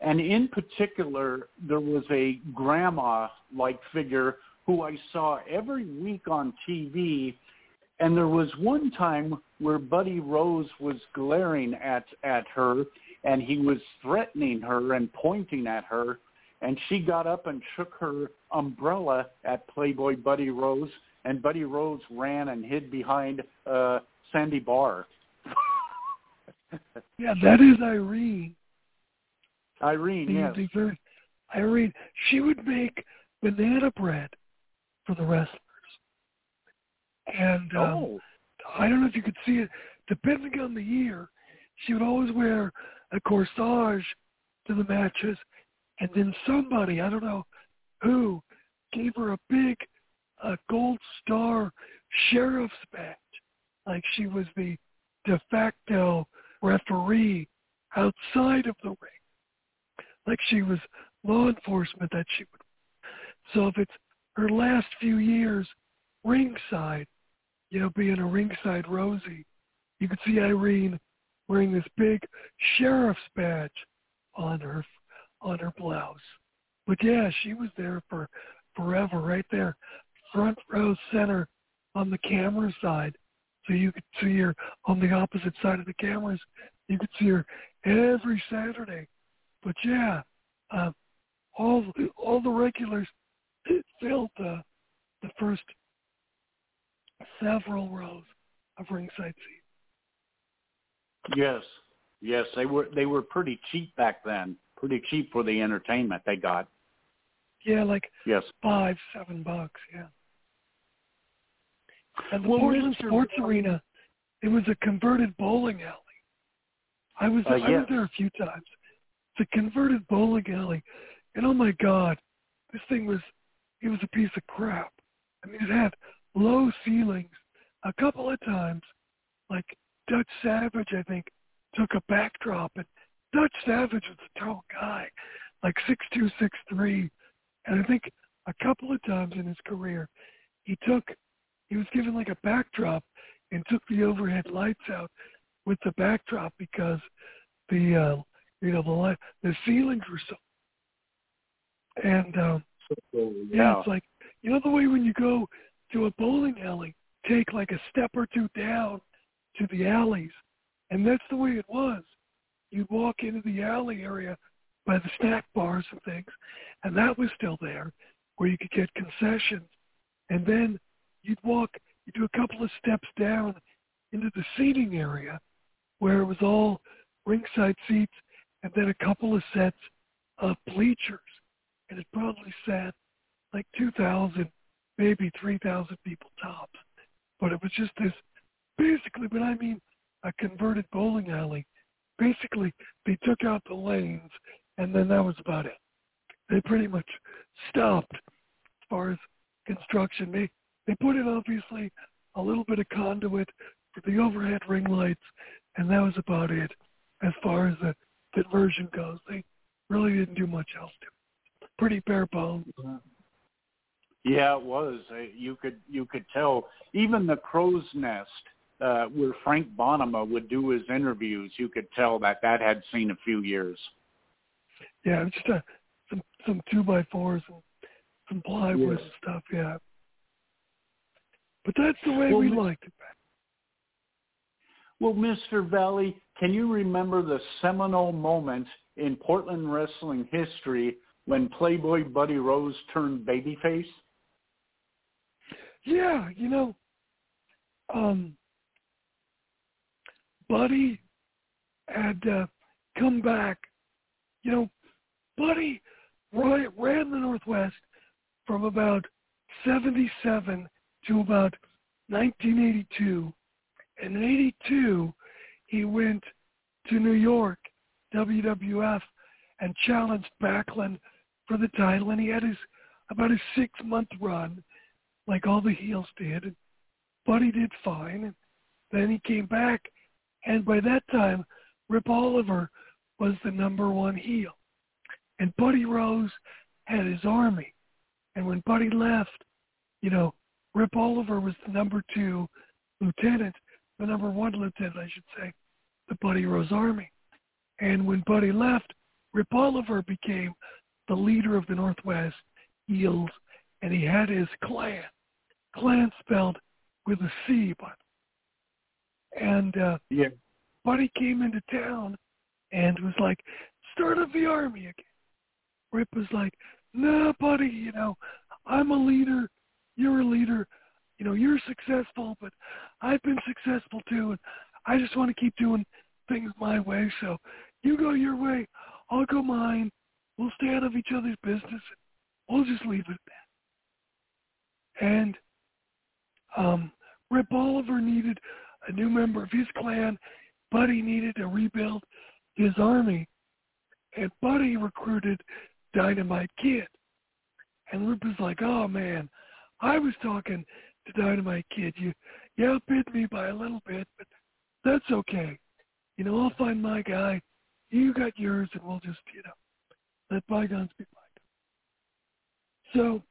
Speaker 1: And in particular, there was a grandma-like figure who I saw every week on TV. And there was one time where Buddy Rose was glaring at at her, and he was threatening her and pointing at her, and she got up and shook her umbrella at Playboy Buddy Rose, and Buddy Rose ran and hid behind uh, Sandy Barr.
Speaker 3: yeah, that is Irene.
Speaker 1: Irene, yes.
Speaker 3: Irene, she would make banana bread for the wrestlers. And um,
Speaker 1: oh.
Speaker 3: I don't know if you could see it. Depending on the year, she would always wear a corsage to the matches, and then somebody, I don't know who, gave her a big uh, gold star sheriff's badge, like she was the de facto referee outside of the ring, like she was law enforcement that she would. So if it's her last few years ringside, you know, being a ringside Rosie, you could see Irene wearing this big sheriff's badge on her on her blouse. But yeah, she was there for forever, right there, front row center on the camera side. So you could see her on the opposite side of the cameras. You could see her every Saturday. But yeah, uh, all all the regulars filled the the first several rows of ringside seats.
Speaker 1: Yes, yes, they were they were pretty cheap back then. Pretty cheap for the entertainment they got.
Speaker 3: Yeah, like
Speaker 1: yes,
Speaker 3: five, seven bucks. Yeah. And the
Speaker 1: well,
Speaker 3: Portland. Sports Arena, it was a converted bowling alley. I was
Speaker 1: uh,
Speaker 3: I
Speaker 1: yes.
Speaker 3: went there a few times. It's a converted bowling alley, and oh my God, this thing was it was a piece of crap. I mean, it had low ceilings. A couple of times, like Dutch Savage, I think, took a backdrop, and Dutch Savage was a tall guy, like six two, six three, and I think a couple of times in his career, he took, he was given like a backdrop and took the overhead lights out with the backdrop because the, uh, you know, the light, the ceilings were so, and um,
Speaker 1: yeah.
Speaker 3: yeah, it's like you know the way when you go to a bowling alley, take like a step or two down to the alleys, and that's the way it was. You'd walk into the alley area by the snack bars and things, and that was still there, where you could get concessions, and then you'd walk, you do a couple of steps down into the seating area, where it was all ringside seats, and then a couple of sets of bleachers, and it probably sat like 2,000, maybe 3,000 people tops. But it was just this, basically, but I mean a converted bowling alley. Basically, they took out the lanes, and then that was about it. They pretty much stopped as far as construction. They they put in obviously a little bit of conduit for the overhead ring lights, and that was about it as far as the conversion goes. They really didn't do much else to it. Pretty bare bones.
Speaker 1: Yeah, it was. Uh, You could you could tell even the crow's nest uh, where Frank Bonnema would do his interviews. You could tell that that had seen a few years.
Speaker 3: Yeah, just a, some some two by fours and some plywood
Speaker 1: Yes.
Speaker 3: and stuff. Yeah, but that's the way
Speaker 1: Well,
Speaker 3: we liked it.
Speaker 1: Well, Mr. Valley, can you remember the seminal moment in Portland wrestling history when Playboy Buddy Rose turned babyface?
Speaker 3: Yeah, you know, um, Buddy had uh, come back. You know, Buddy ran, ran the Northwest from about 77 to about 1982. And in 82, he went to New York, WWF, and challenged Backlund for the title. And he had his about a six-month run like all the heels did. And Buddy did fine. And then he came back, and by that time, Rip Oliver was the number one heel. And Buddy Rose had his army. And when Buddy left, you know, Rip Oliver was the number two lieutenant, the number one lieutenant, I should say, the Buddy Rose army. And when Buddy left, Rip Oliver became the leader of the Northwest heels and he had his clan, clan spelled with a C, but and uh,
Speaker 1: yeah,
Speaker 3: Buddy came into town and was like, "Start up the army again." Rip was like, "Nah, buddy, you know, I'm a leader. You're a leader. You know, you're successful, but I've been successful too, and I just want to keep doing things my way. So you go your way, I'll go mine. We'll stay out of each other's business. We'll just leave it at that." And um, Rip Oliver needed a new member of his clan. Buddy needed to rebuild his army, and Buddy recruited Dynamite Kid. And Rip was like, "Oh man, I was talking to Dynamite Kid. You you outbid me by a little bit, but that's okay. You know, I'll find my guy. You got yours, and we'll just you know let bygones be bygones." So,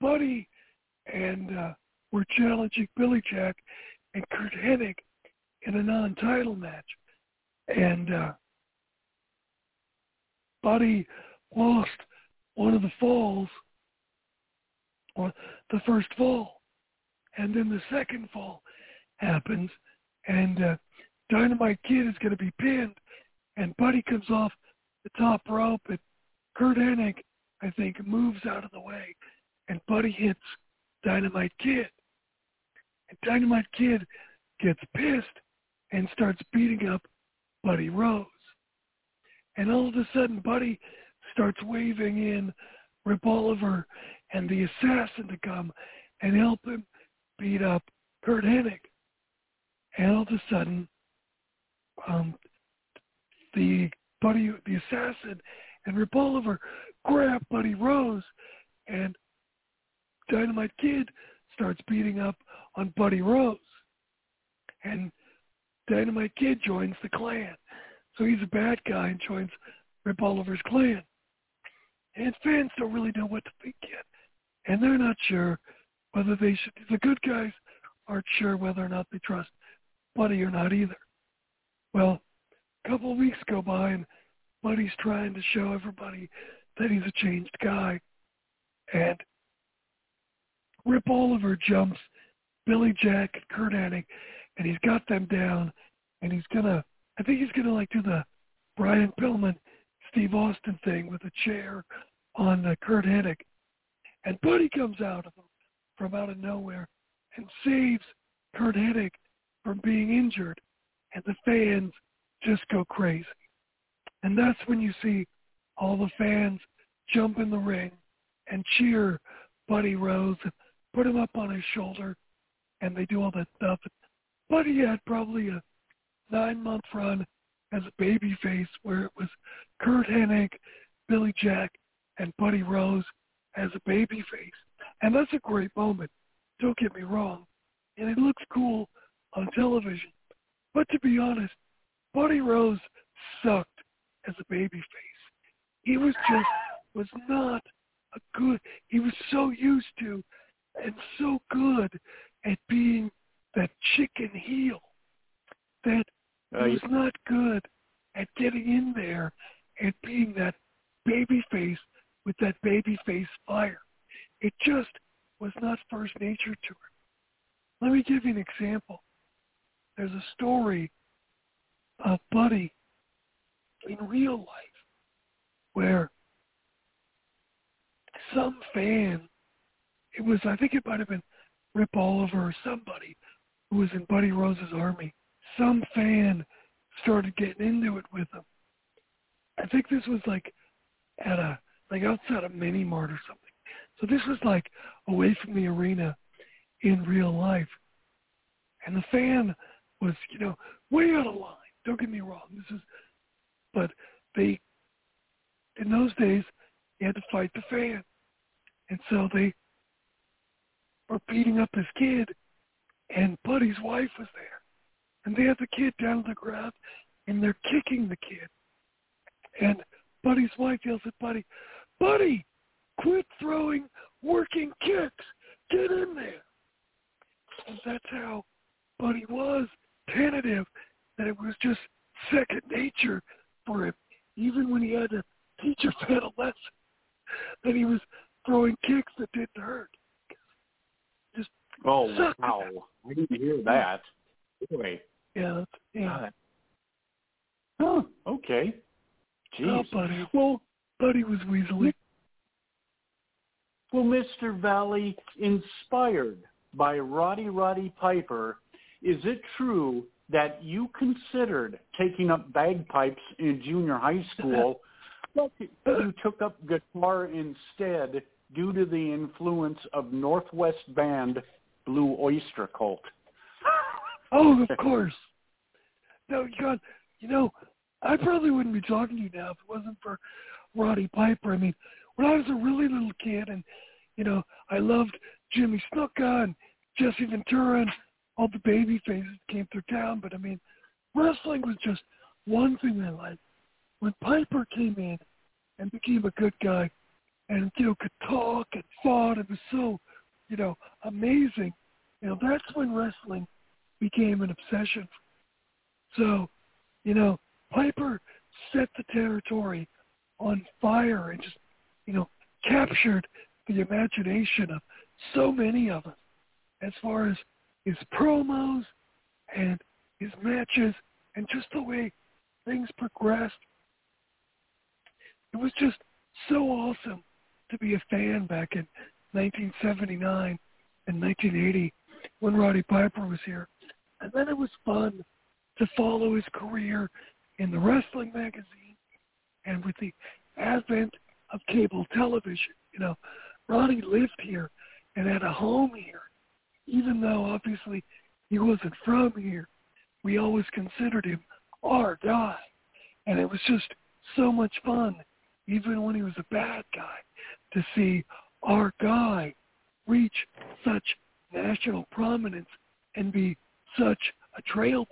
Speaker 3: Buddy and uh, were challenging Billy Jack and Curt Hennig in a non-title match, and uh, Buddy lost one of the falls, or the first fall, and then the second fall happens, and uh, Dynamite Kid is going to be pinned, and Buddy comes off the top rope, and Curt Hennig, I think, moves out of the way, and Buddy hits Dynamite Kid. And Dynamite Kid gets pissed and starts beating up Buddy Rose. And all of a sudden, Buddy starts waving in Rip Oliver and the assassin to come and help him beat up Curt Hennig. And all of a sudden, um, the Buddy, the assassin, and Rip Oliver grab Buddy Rose, and Dynamite Kid starts beating up on Buddy Rose. And Dynamite Kid joins the clan. So he's a bad guy and joins Rip Oliver's clan. And fans don't really know what to think yet. And they're not sure whether they should, the good guys aren't sure whether or not they trust Buddy or not either. Well, a couple of weeks go by and Buddy's trying to show everybody that he's a changed guy. And Rip Oliver jumps Billy Jack and Curt Hennig, and he's got them down, and he's gonna, I think he's gonna like do the Brian Pillman, Steve Austin thing with a chair on uh, Curt Hennig, and Buddy comes out of from out of nowhere and saves Curt Hennig from being injured, and the fans just go crazy. And that's when you see all the fans jump in the ring and cheer Buddy Rose and put him up on his shoulder, and they do all that stuff. But he had probably a nine-month run as a baby face where it was Curt Hennig, Billy Jack, and Buddy Rose as a baby face. And that's a great moment. Don't get me wrong. And it looks cool on television. But to be honest, Buddy Rose sucked as a baby face. He was just was not a good he was so used to and so good at being that chicken heel that
Speaker 1: Uh,
Speaker 3: he was not good at getting in there and being that baby face with that baby face fire. It just was not first nature to him. Let me give you an example. There's a story of Buddy in real life where some fan, it was, I think it might have been Rip Oliver or somebody who was in Buddy Rose's army. Some fan started getting into it with him. I think this was like at a, like outside of Mini Mart or something. So this was like away from the arena in real life. And the fan was, you know, way out of line. Don't get me wrong. This is, but they, in those days, you had to fight the fan. And so they were beating up this kid, and Buddy's wife was there. And they had the kid down on the ground, and they're kicking the kid. And Buddy's wife yells at Buddy, Buddy, quit throwing working kicks. Get in there. And that's how Buddy was tentative that it was just second nature for him, even when he had to teach a fan lesson, that he was throwing kicks that didn't hurt.
Speaker 1: Oh wow! I didn't hear that. Boy.
Speaker 3: Yeah, yeah.
Speaker 1: Oh, okay. Jeez.
Speaker 3: Oh, buddy.
Speaker 1: Well,
Speaker 3: buddy was weaselly.
Speaker 1: Well, Mr. Valley, inspired by Roddy Roddy Piper, is it true that you considered taking up bagpipes in junior high school, but you took up guitar instead due to the influence of Northwest band Blue Oyster Cult?
Speaker 3: Oh, of course. No, got, you know, I probably wouldn't be talking to you now if it wasn't for Roddy Piper. I mean, when I was a really little kid and, you know, I loved Jimmy Snuka and Jesse Ventura and all the baby faces came through town, but I mean, wrestling was just one thing I liked. When Piper came in and became a good guy and, you know, could talk and fought, it was so, you know, amazing. You know, that's when wrestling became an obsession. So, you know, Piper set the territory on fire and just, you know, captured the imagination of so many of us as far as his promos and his matches and just the way things progressed. It was just so awesome to be a fan back in 1979 and 1980 when Roddy Piper was here. And then it was fun to follow his career in the wrestling magazine and with the advent of cable television. You know, Roddy lived here and had a home here, even though obviously he wasn't from here. We always considered him our guy. And it was just so much fun, even when he was a bad guy, to see our guy reach such national prominence and be such a trailblazer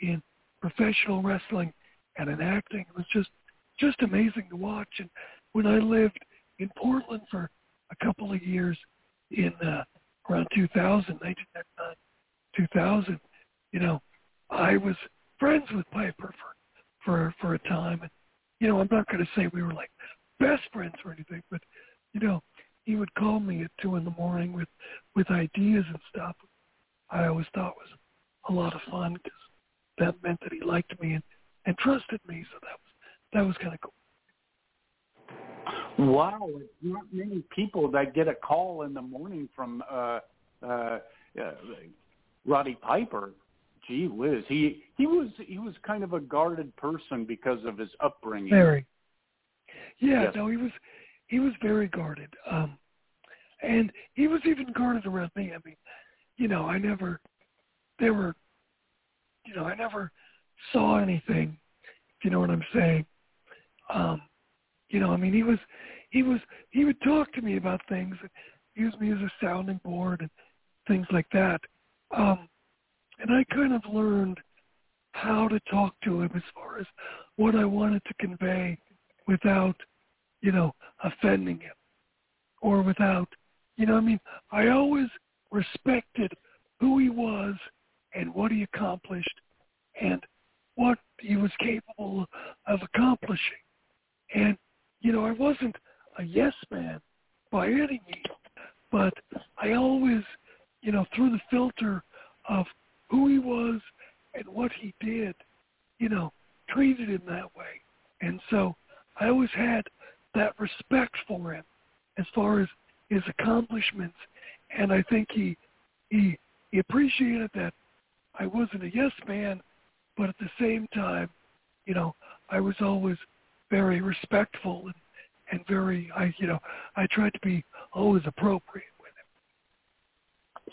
Speaker 3: in professional wrestling and in acting. It was just just amazing to watch. And when I lived in Portland for a couple of years in uh, around 2000, 1999, 2000, you know, I was friends with Piper for for for a time, and you know, I'm not going to say we were like best friends or anything, but you know, he would call me at two in the morning with with ideas and stuff. I always thought was a lot of fun because that meant that he liked me and, and trusted me. So that was that was kind of cool.
Speaker 1: Wow, it's not many people that get a call in the morning from uh, uh, uh, Roddy Piper. Gee whiz, he he was he was kind of a guarded person because of his upbringing.
Speaker 3: Very. Yeah,
Speaker 1: Yes.
Speaker 3: no, he was he was very guarded. Um and he was even guarded around me. I mean, you know, I never there were you know, I never saw anything, if you know what I'm saying. Um, you know, I mean he was he was he would talk to me about things and use me as a sounding board and things like that. Um and I kind of learned how to talk to him as far as what I wanted to convey without, you know, offending him or without, you know, I mean, I always respected who he was and what he accomplished and what he was capable of accomplishing. And, you know, I wasn't a yes man by any means, but I always, you know, through the filter of who he was and what he did, you know, treated him that way. And so I always had that respect for him as far as his accomplishments. And I think he he he appreciated that I wasn't a yes man, but at the same time, you know, I was always very respectful and, and very I you know, I tried to be always appropriate with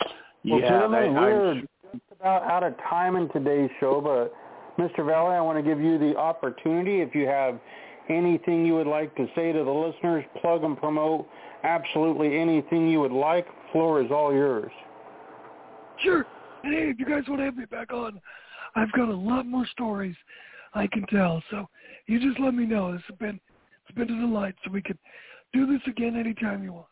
Speaker 3: him.
Speaker 2: Well,
Speaker 1: yeah,
Speaker 2: gentlemen,
Speaker 1: I-
Speaker 2: we're
Speaker 1: I'm
Speaker 2: just about out of time in today's show, but Mr. Valley, I want to give you the opportunity if you have anything you would like to say to the listeners, plug and promote absolutely anything you would like. Floor is all yours.
Speaker 3: Sure. And hey, if you guys want to have me back on, I've got a lot more stories I can tell. So you just let me know. This has been it's been a delight. So we can do this again anytime you want.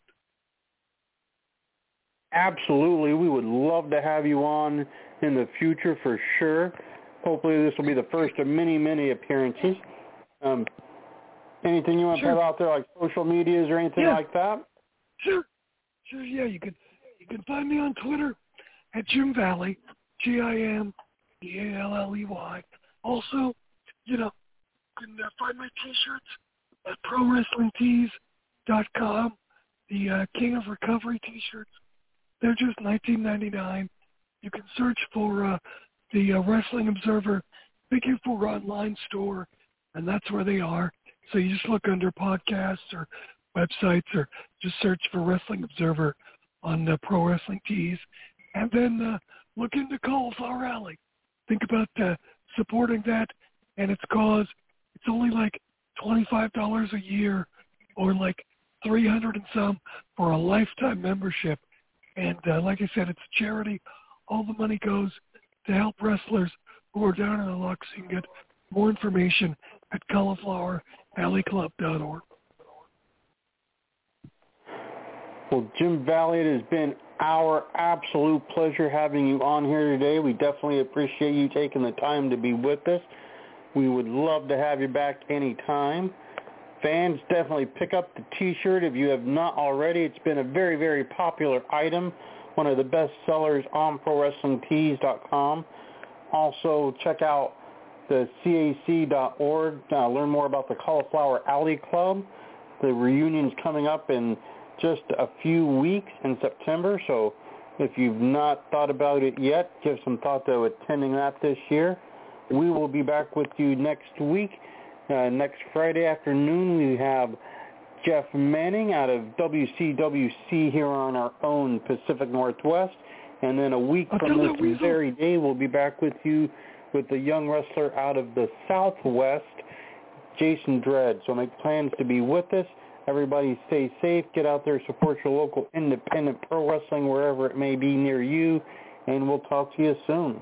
Speaker 2: Absolutely. We would love to have you on in the future for sure. Hopefully this will be the first of many, many appearances. Um, Anything you want
Speaker 3: sure.
Speaker 2: to put out there, like social medias or anything
Speaker 3: yeah.
Speaker 2: like that?
Speaker 3: Sure, sure. Yeah, you can you can find me on Twitter at Jim Valley, G I M V A L L E Y. Also, you know, you can uh, find my T-shirts at ProWrestlingTees.com. The uh, King of Recovery T-shirts. They're just 19.99. You can search for uh, the uh, Wrestling Observer Figure Four online store, and that's where they are. So you just look under podcasts or websites, or just search for Wrestling Observer on the Pro Wrestling Tees, and then uh, look into Cauliflower Alley. Think about uh, supporting that and its cause. It's only like twenty-five dollars a year, or like three hundred and some for a lifetime membership. And uh, like I said, it's a charity. All the money goes to help wrestlers who are down in the luck. So you can get more information at caulifloweralleyclub.org.
Speaker 2: Well, Jim Valley, it has been our absolute pleasure having you on here today. We definitely appreciate you taking the time to be with us. We would love to have you back anytime. Fans, definitely pick up the T-shirt if you have not already. It's been a very, very popular item, one of the best sellers on ProWrestlingTees.com. Also, check out the CAC.org. Uh, learn more about the Cauliflower Alley Club. The reunion's coming up in just a few weeks in September, so if you've not thought about it yet, give some thought to attending that this year. We will be back with you next week. Uh, next Friday afternoon, we have Jeff Manning out of WCWC here on our own Pacific Northwest. And then a week from this very day, we'll be back with you with the young wrestler out of the Southwest, Jason Dredd. So make plans to be with us. Everybody stay safe. Get out there, support your local independent pro wrestling wherever it may be near you. And we'll talk to you soon.